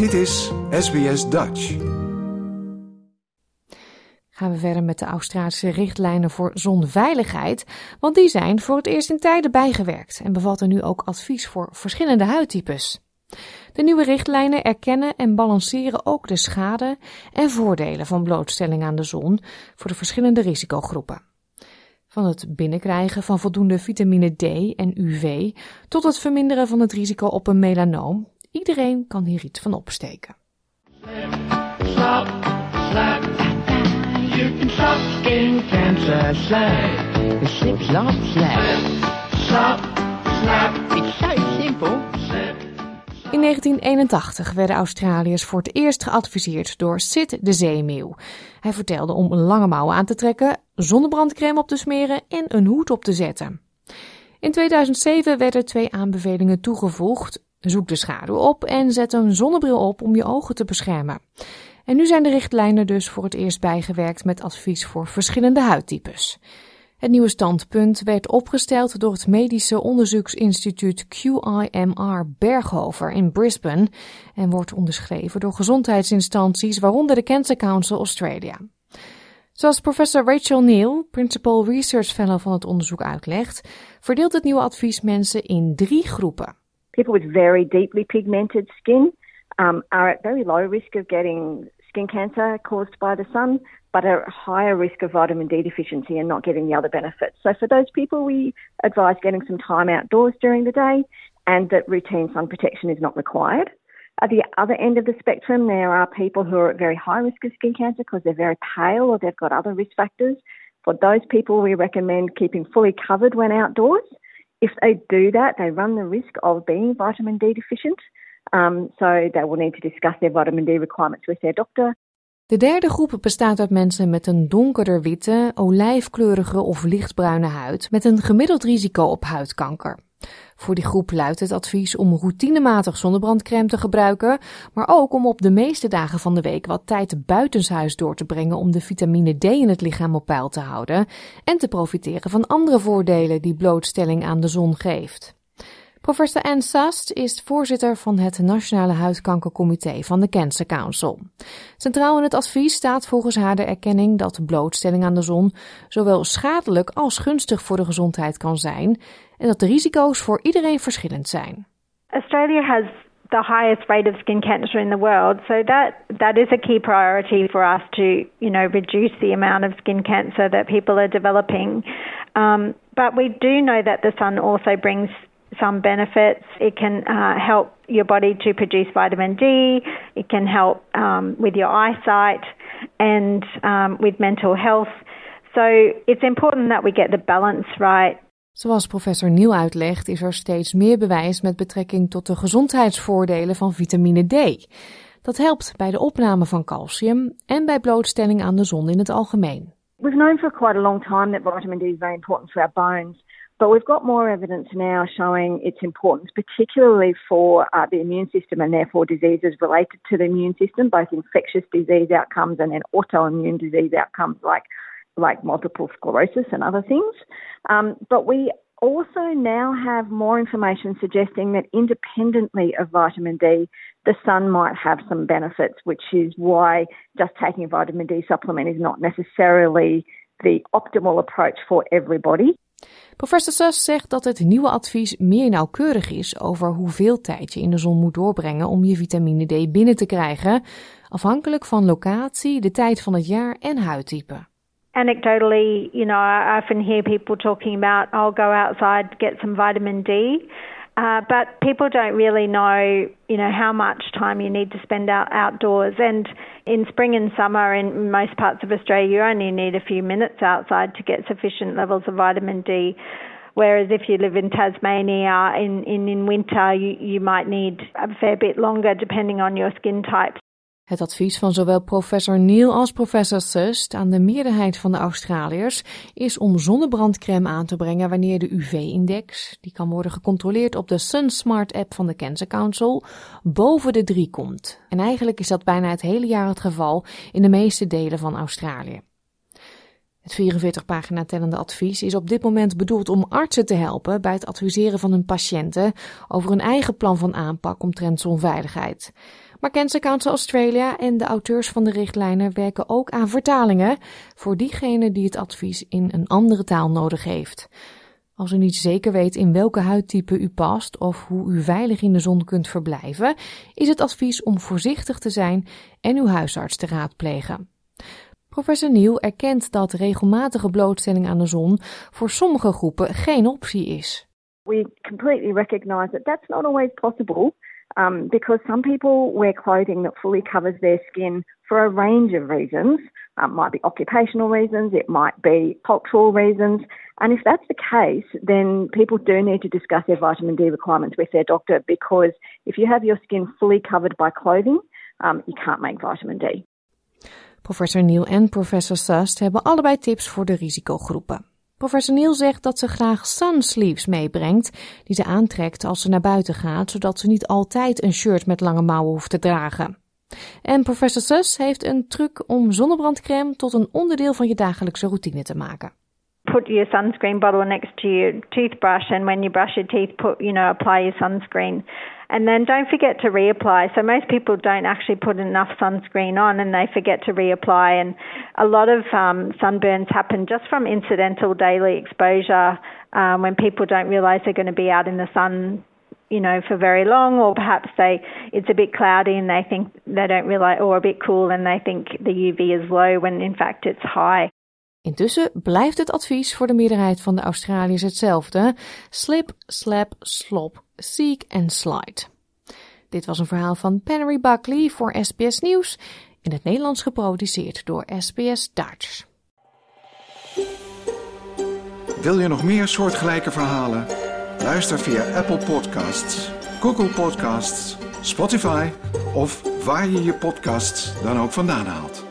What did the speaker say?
Dit is SBS Dutch. Gaan we verder met de Australische richtlijnen voor zonveiligheid, want die zijn voor het eerst in tijden bijgewerkt en bevatten nu ook advies voor verschillende huidtypes. De nieuwe richtlijnen erkennen en balanceren ook de schade en voordelen van blootstelling aan de zon voor de verschillende risicogroepen. Van het binnenkrijgen van voldoende vitamine D en UV tot het verminderen van het risico op een melanoom. Iedereen kan hier iets van opsteken. Slap, slap. You can stop skin cancer. Slap. Slip, slop, slap. Slap, slap. It's so simple. In 1981 werden Australiërs voor het eerst geadviseerd door Sid de zeemeeuw. Hij vertelde om lange mouwen aan te trekken, zonnebrandcrème op te smeren en een hoed op te zetten. In 2007 werden twee aanbevelingen toegevoegd. Zoek de schaduw op en zet een zonnebril op om je ogen te beschermen. En nu zijn de richtlijnen dus voor het eerst bijgewerkt met advies voor verschillende huidtypes. Het nieuwe standpunt werd opgesteld door het medische onderzoeksinstituut QIMR Berghofer in Brisbane en wordt onderschreven door gezondheidsinstanties, waaronder de Cancer Council Australia. Zoals professor Rachel Neal, Principal Research Fellow van het onderzoek uitlegt, verdeelt het nieuwe advies mensen in drie groepen. People with very deeply pigmented skin um, are at very low risk of getting skin cancer caused by the sun, but are at higher risk of vitamin D deficiency and not getting the other benefits. So for those people, we advise getting some time outdoors during the day and that routine sun protection is not required. At the other end of the spectrum, there are people who are at very high risk of skin cancer because they're very pale or they've got other risk factors. For those people, we recommend keeping fully covered when outdoors. If they do that, they run the risk of being vitamin D deficient. Um, so they will need to discuss their vitamin D requirements with their doctor. De derde groep bestaat uit mensen met een donkerder witte, olijfkleurige of lichtbruine huid met een gemiddeld risico op huidkanker. Voor die groep luidt het advies om routinematig zonnebrandcrème te gebruiken, maar ook om op de meeste dagen van de week wat tijd buitenshuis door te brengen om de vitamine D in het lichaam op peil te houden en te profiteren van andere voordelen die blootstelling aan de zon geeft. Professor Anne Sast is voorzitter van het Nationale Huidkankercomité van de Cancer Council. Centraal in het advies staat volgens haar de erkenning dat blootstelling aan de zon zowel schadelijk als gunstig voor de gezondheid kan zijn en dat de risico's voor iedereen verschillend zijn. Australia has the highest rate of skin cancer in the world, so that that is a key priority for us to, you know, reduce the amount of skin cancer that people are developing. Um, but we do know that the sun also brings some benefits. It can uh, help your body to produce vitamin D. It can help um, with your eyesight and um, with mental health. So it's important that we get the balance right. Zoals professor Niel uitlegt, is er steeds meer bewijs met betrekking tot de gezondheidsvoordelen van vitamine D. Dat helpt bij de opname van calcium en bij blootstelling aan de zon in het algemeen. We've known for quite a long time that vitamin D is very important for our bones. But we've got more evidence now showing its importance, particularly for uh, the immune system and therefore diseases related to the immune system, both infectious disease outcomes and then autoimmune disease outcomes like, like multiple sclerosis and other things. Um, but we also now have more information suggesting that independently of vitamin D, the sun might have some benefits, which is why just taking a vitamin D supplement is not necessarily the optimal approach for everybody. Professor Suss zegt dat het nieuwe advies meer nauwkeurig is over hoeveel tijd je in de zon moet doorbrengen om je vitamine D binnen te krijgen, afhankelijk van locatie, de tijd van het jaar en huidtype. Anecdotally, you know, I often hear people talking about, I'll go outside get some vitamin D. Uh, but people don't really know, you know, how much time you need to spend out outdoors. And in spring and summer, in most parts of Australia, you only need a few minutes outside to get sufficient levels of vitamin D. Whereas if you live in Tasmania, in, in, in winter, you, you might need a fair bit longer depending on your skin type. Het advies van zowel professor Neil als professor Sust aan de meerderheid van de Australiërs is om zonnebrandcrème aan te brengen wanneer de UV-index, die kan worden gecontroleerd op de SunSmart app van de Cancer Council, boven de 3 komt. En eigenlijk is dat bijna het hele jaar het geval in de meeste delen van Australië. Het 44 pagina tellende advies is op dit moment bedoeld om artsen te helpen bij het adviseren van hun patiënten over hun eigen plan van aanpak omtrent zonveiligheid. Maar Cancer Council Australia en de auteurs van de richtlijnen werken ook aan vertalingen voor diegene die het advies in een andere taal nodig heeft. Als u niet zeker weet in welke huidtype u past of hoe u veilig in de zon kunt verblijven, is het advies om voorzichtig te zijn en uw huisarts te raadplegen. Professor Neal erkent dat regelmatige blootstelling aan de zon voor sommige groepen geen optie is. We completely recognise that that's not always possible um, because some people wear clothing that fully covers their skin for a range of reasons. Um, might be occupational reasons, it might be cultural reasons. And if that's the case, then people do need to discuss their vitamin D requirements with their doctor because if you have your skin fully covered by clothing, um, you can't make vitamin D. Professor Neal en professor Sust hebben allebei tips voor de risicogroepen. Professor Neal zegt dat ze graag sunsleeves meebrengt, die ze aantrekt als ze naar buiten gaat, zodat ze niet altijd een shirt met lange mouwen hoeft te dragen. En professor Sus heeft een truc om zonnebrandcrème tot een onderdeel van je dagelijkse routine te maken. Put your sunscreen bottle next to your toothbrush, and when you brush your teeth, put you know apply your sunscreen. And then don't forget to reapply. So most people don't actually put enough sunscreen on and they forget to reapply. And a lot of um, sunburns happen just from incidental daily exposure um, when people don't realize they're going to be out in the sun you know, for very long, or perhaps they it's a bit cloudy and they think they don't realize, or a bit cool and they think the UV is low when in fact it's high. Intussen blijft het advies voor de meerderheid van de Australiërs hetzelfde: slip, slap, slop, seek en slide. Dit was een verhaal van Penry Buckley voor SBS Nieuws, in het Nederlands geproduceerd door SBS Dutch. Wil je nog meer soortgelijke verhalen? Luister via Apple Podcasts, Google Podcasts, Spotify of waar je je podcasts dan ook vandaan haalt.